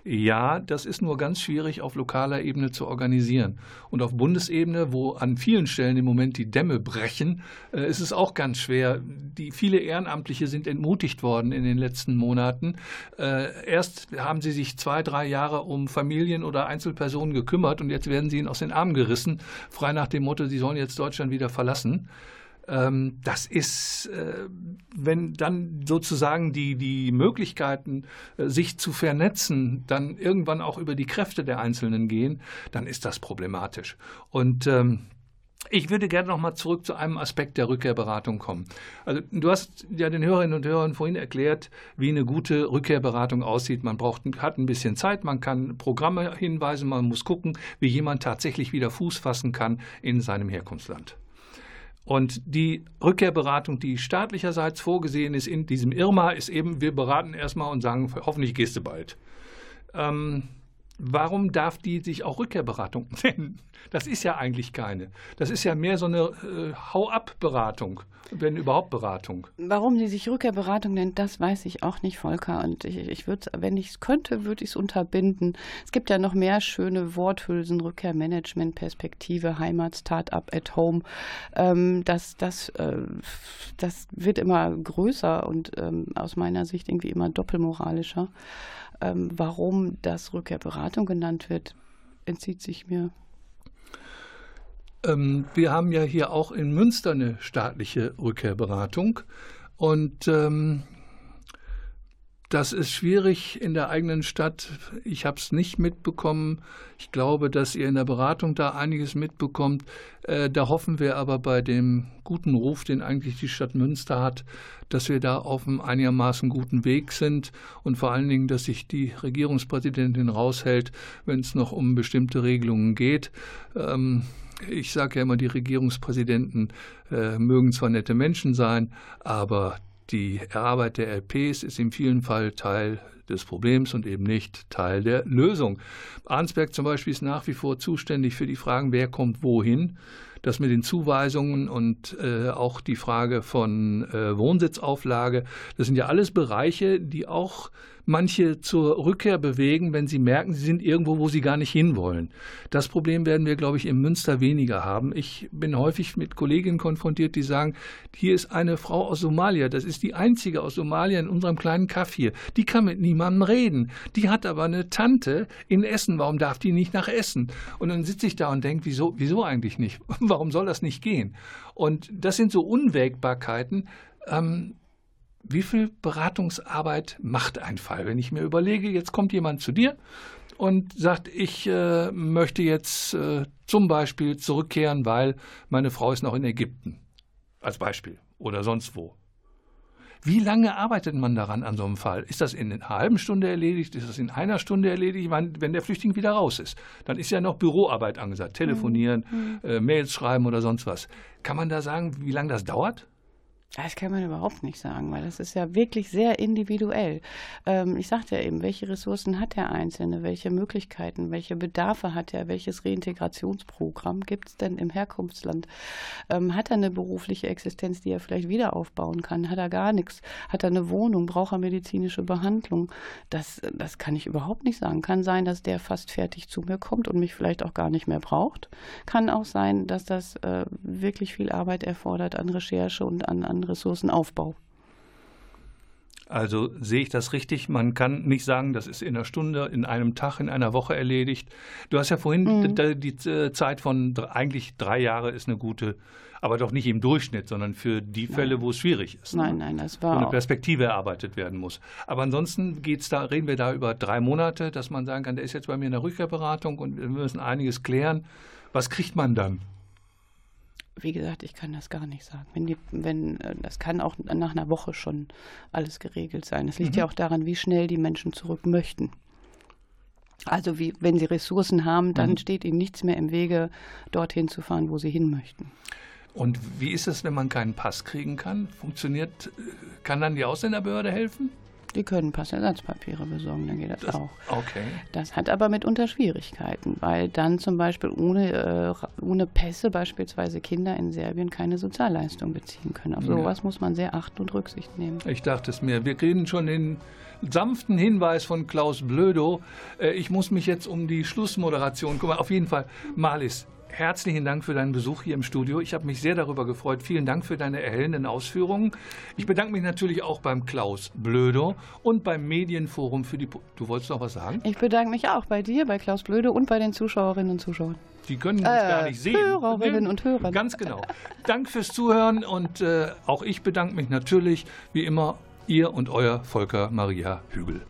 Ja, das ist nur ganz schwierig auf lokaler Ebene zu organisieren. Und auf Bundesebene, wo an vielen Stellen im Moment die Dämme brechen, äh, ist es auch ganz schwer. Die viele Ehrenamtliche sind entmutigt worden in den letzten Monaten. Äh, erst haben sie sich zwei, drei Jahre um Familien oder Einzelpersonen gekümmert und jetzt werden sie ihnen aus den Armen gerissen, frei nach dem Motto, sie sollen jetzt Deutschland wieder verlassen. Ähm, das ist, äh, wenn dann sozusagen die, die Möglichkeiten, äh, sich zu vernetzen, dann irgendwann auch über die Kräfte der Einzelnen gehen, dann ist das problematisch. Und ähm, ich würde gerne noch mal zurück zu einem Aspekt der Rückkehrberatung kommen. Also du hast ja den Hörerinnen und Hörern vorhin erklärt, wie eine gute Rückkehrberatung aussieht. Man braucht, hat ein bisschen Zeit, man kann Programme hinweisen, man muss gucken, wie jemand tatsächlich wieder Fuß fassen kann in seinem Herkunftsland. Und die Rückkehrberatung, die staatlicherseits vorgesehen ist in diesem Irma, ist eben, wir beraten erstmal und sagen, hoffentlich gehst du bald. Ähm, warum darf die sich auch Rückkehrberatung nennen? Das ist ja eigentlich keine. Das ist ja mehr so eine äh, Hau-ab-Beratung, wenn überhaupt Beratung. Warum sie sich Rückkehrberatung nennt, das weiß ich auch nicht, Volker. Und ich, ich würde, wenn ich es könnte, würde ich es unterbinden. Es gibt ja noch mehr schöne Worthülsen, Rückkehrmanagement, Perspektive, Heimat, Start-up at Home. Ähm, das, das, äh, das wird immer größer und ähm, aus meiner Sicht irgendwie immer doppelmoralischer. Ähm, warum das Rückkehrberatung genannt wird, entzieht sich mir. Ähm, wir haben ja hier auch in Münster eine staatliche Rückkehrberatung. Und ähm, das ist schwierig in der eigenen Stadt. Ich habe es nicht mitbekommen. Ich glaube, dass ihr in der Beratung da einiges mitbekommt. Äh, da hoffen wir aber bei dem guten Ruf, den eigentlich die Stadt Münster hat, dass wir da auf einem einigermaßen guten Weg sind und vor allen Dingen, dass sich die Regierungspräsidentin raushält, wenn es noch um bestimmte Regelungen geht. Ähm, ich sage ja immer, die Regierungspräsidenten äh, mögen zwar nette Menschen sein, aber die Arbeit der LPs ist in vielen Fall Teil des Problems und eben nicht Teil der Lösung. Arnsberg zum Beispiel ist nach wie vor zuständig für die Fragen, wer kommt wohin. Das mit den Zuweisungen und äh, auch die Frage von äh, Wohnsitzauflage, das sind ja alles Bereiche, die auch manche zur Rückkehr bewegen, wenn sie merken, sie sind irgendwo, wo sie gar nicht hinwollen. Das Problem werden wir, glaube ich, in Münster weniger haben. Ich bin häufig mit Kolleginnen konfrontiert, die sagen, hier ist eine Frau aus Somalia, das ist die einzige aus Somalia in unserem kleinen Kaff hier. Die kann mit niemandem reden. Die hat aber eine Tante in Essen. Warum darf die nicht nach Essen? Und dann sitze ich da und denke, wieso, wieso eigentlich nicht? Warum soll das nicht gehen? Und das sind so Unwägbarkeiten, ähm, wie viel Beratungsarbeit macht ein Fall? Wenn ich mir überlege, jetzt kommt jemand zu dir und sagt, ich äh, möchte jetzt äh, zum Beispiel zurückkehren, weil meine Frau ist noch in Ägypten. Als Beispiel. Oder sonst wo. Wie lange arbeitet man daran an so einem Fall? Ist das in einer halben Stunde erledigt? Ist das in einer Stunde erledigt? Meine, wenn der Flüchtling wieder raus ist, dann ist ja noch Büroarbeit angesagt. Telefonieren, mhm. äh, Mails schreiben oder sonst was. Kann man da sagen, wie lange das dauert? Das kann man überhaupt nicht sagen, weil das ist ja wirklich sehr individuell. Ähm, ich sagte ja eben, welche Ressourcen hat der Einzelne, welche Möglichkeiten, welche Bedarfe hat er, welches Reintegrationsprogramm gibt es denn im Herkunftsland? Ähm, hat er eine berufliche Existenz, die er vielleicht wieder aufbauen kann? Hat er gar nichts? Hat er eine Wohnung? Braucht er medizinische Behandlung? Das, das kann ich überhaupt nicht sagen. Kann sein, dass der fast fertig zu mir kommt und mich vielleicht auch gar nicht mehr braucht. Kann auch sein, dass das äh, wirklich viel Arbeit erfordert an Recherche und an, an Ressourcenaufbau. Also sehe ich das richtig? Man kann nicht sagen, das ist in einer Stunde, in einem Tag, in einer Woche erledigt. Du hast ja vorhin mhm. die, die, Zeit von eigentlich drei Jahre ist eine gute, aber doch nicht im Durchschnitt, sondern für die Fälle, wo es schwierig ist. Nein, ne? nein, das war. Wo eine Perspektive erarbeitet werden muss. Aber ansonsten geht's da, reden wir da über drei Monate, dass man sagen kann, der ist jetzt bei mir in der Rückkehrberatung und wir müssen einiges klären. Was kriegt man dann? Wie gesagt, ich kann das gar nicht sagen. Wenn die, wenn, äh, das kann auch nach einer Woche schon alles geregelt sein. Es liegt mhm. ja auch daran, wie schnell die Menschen zurück möchten. Also wie, wenn sie Ressourcen haben, dann mhm. steht ihnen nichts mehr im Wege, dorthin zu fahren, wo sie hin möchten. Und wie ist es, wenn man keinen Pass kriegen kann? Funktioniert, äh, kann dann die Ausländerbehörde helfen? Die können Passersatzpapiere besorgen, dann geht das, das, auch. Okay. Das hat aber mitunter Schwierigkeiten, weil dann zum Beispiel ohne, äh, ohne Pässe beispielsweise Kinder in Serbien keine Sozialleistung beziehen können. Auf sowas ja. muss man sehr achten und Rücksicht nehmen. Ich dachte es mir. Wir kriegen schon den sanften Hinweis von Klaus Blödo. Äh, ich muss mich jetzt um die Schlussmoderation kümmern. Auf jeden Fall, Malis, herzlichen Dank für deinen Besuch hier im Studio. Ich habe mich sehr darüber gefreut. Vielen Dank für deine erhellenden Ausführungen. Ich bedanke mich natürlich auch beim Klaus Blödo und beim Medienforum für die. Po du wolltest noch was sagen? Ich bedanke mich auch bei dir, bei Klaus Blödo und bei den Zuschauerinnen und Zuschauern. Die können uns äh, gar nicht sehen. Hörerinnen und Hörer. Ganz genau. Dank fürs Zuhören und äh, auch ich bedanke mich natürlich, wie immer, ihr und euer Volker Maria Hügel.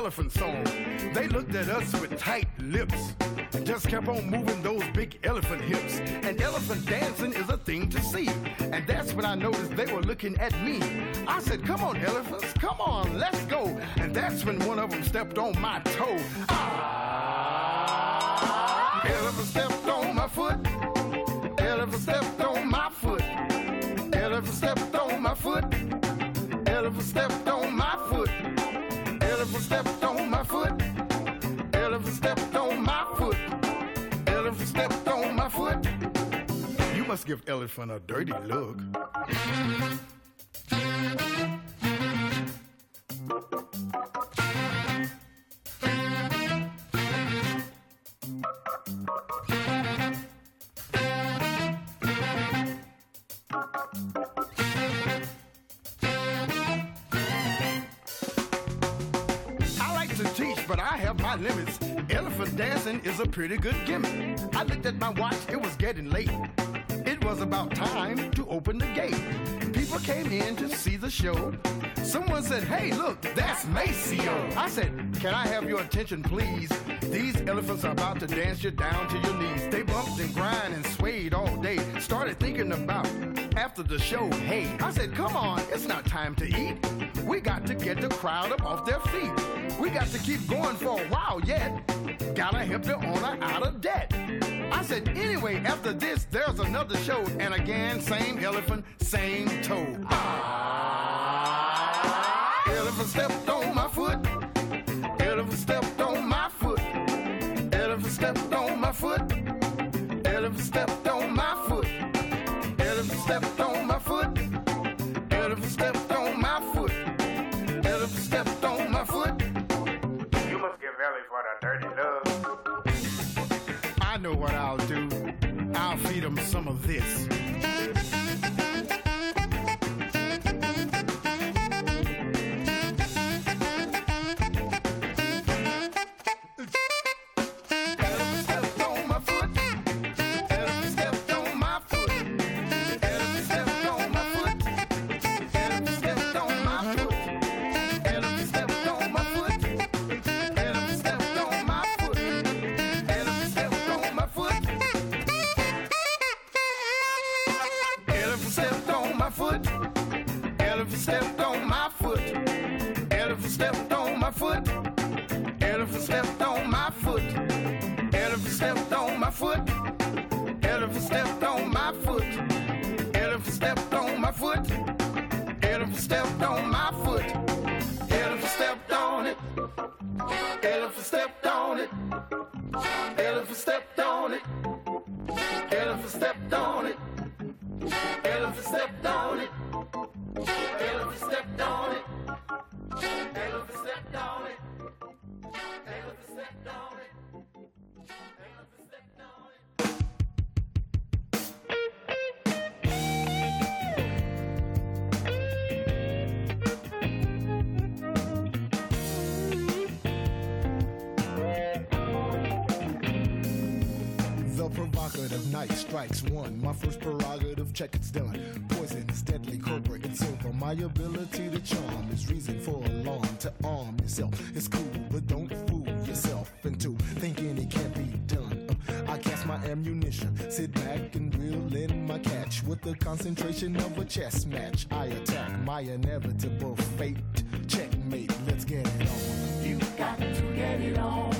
Elephant song. They looked at us with tight lips and just kept on moving those big elephant hips. And elephant dancing is a thing to see. And that's when I noticed they were looking at me. I said, Come on, elephants, come on, let's go. And that's when one of them stepped on my toe. Ah! Elephant stepped on my foot. Elephant stepped on my foot. Elephant stepped on my foot. Elephant stepped on my foot. Elephant stepped on my foot. Elephant stepped on my foot. Elephant stepped on my foot. You must give elephant a dirty look. My limits. Elephant dancing is a pretty good gimmick. I looked at my watch, it was getting late. It was about time to open the gate. People came in to see the show. Someone said, Hey, look, that's Maceo. I said, Can I have your attention, please? These elephants are about to dance you down to your knees. They bumped and grind and swayed all day. Started thinking about after the show, hey. I said, Come on, it's not time to eat. We got to get the crowd up off their feet. We got to keep going for a while yet. Gotta help the owner out of debt. I said, anyway, after this, there's another show. And again, same elephant, same toe. Elephant stepped on my foot. Elephant stepped on my foot. Elephant stepped on my foot. Elephant stepped on my foot. Elephant stepped on my foot. Elephant stepped on some of this. Night strikes one. My first prerogative, check it's done. Poison is deadly, cobra, it's over. My ability to charm is reason for alarm. To arm yourself is cool, but don't fool yourself into thinking it can't be done. I cast my ammunition, sit back and reel in my catch. With the concentration of a chess match, I attack my inevitable fate. Checkmate, let's get it on. You got to get it on.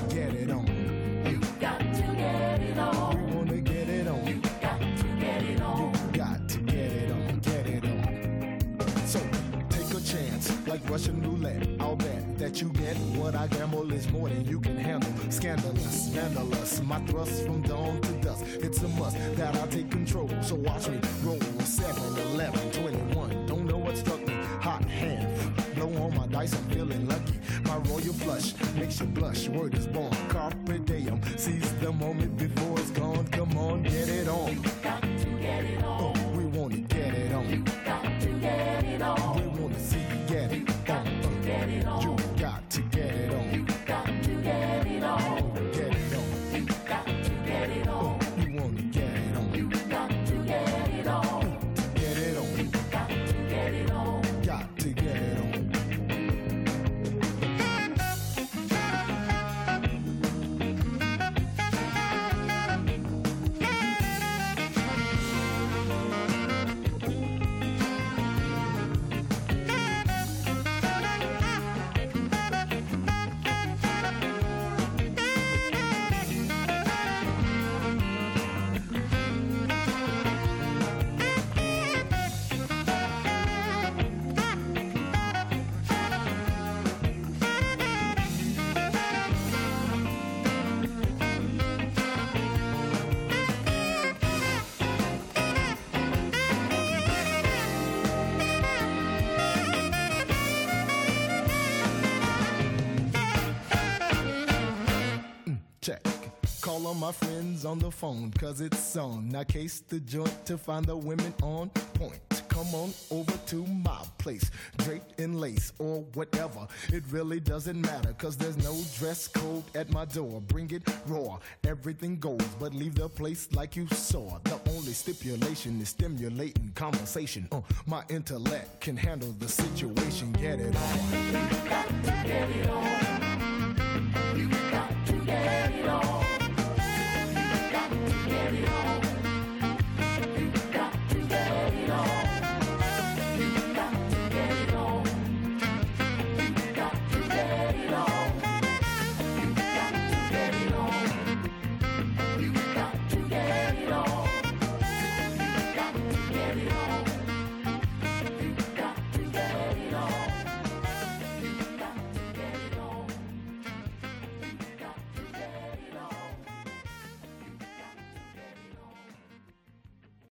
Russian roulette. I'll bet that you get what I gamble is more than you can handle. Scandalous, scandalous. my thrust from dawn to dusk. It's a must that I take control. So watch me roll 7, 11, 21. Don't know what struck me. Hot hand, blow on my dice. I'm feeling lucky. My royal flush makes you blush. Word is born. Carpe diem. Seize the moment before it's gone. Come on, get it on. Got to get it on. On the phone, cause it's on. Now case the joint to find the women on point. Come on over to my place, draped in lace or whatever. It really doesn't matter, cause there's no dress code at my door. Bring it raw, everything goes, but leave the place like you saw. The only stipulation is stimulating conversation. Uh, my intellect can handle the situation. Get it on. You got to get it on.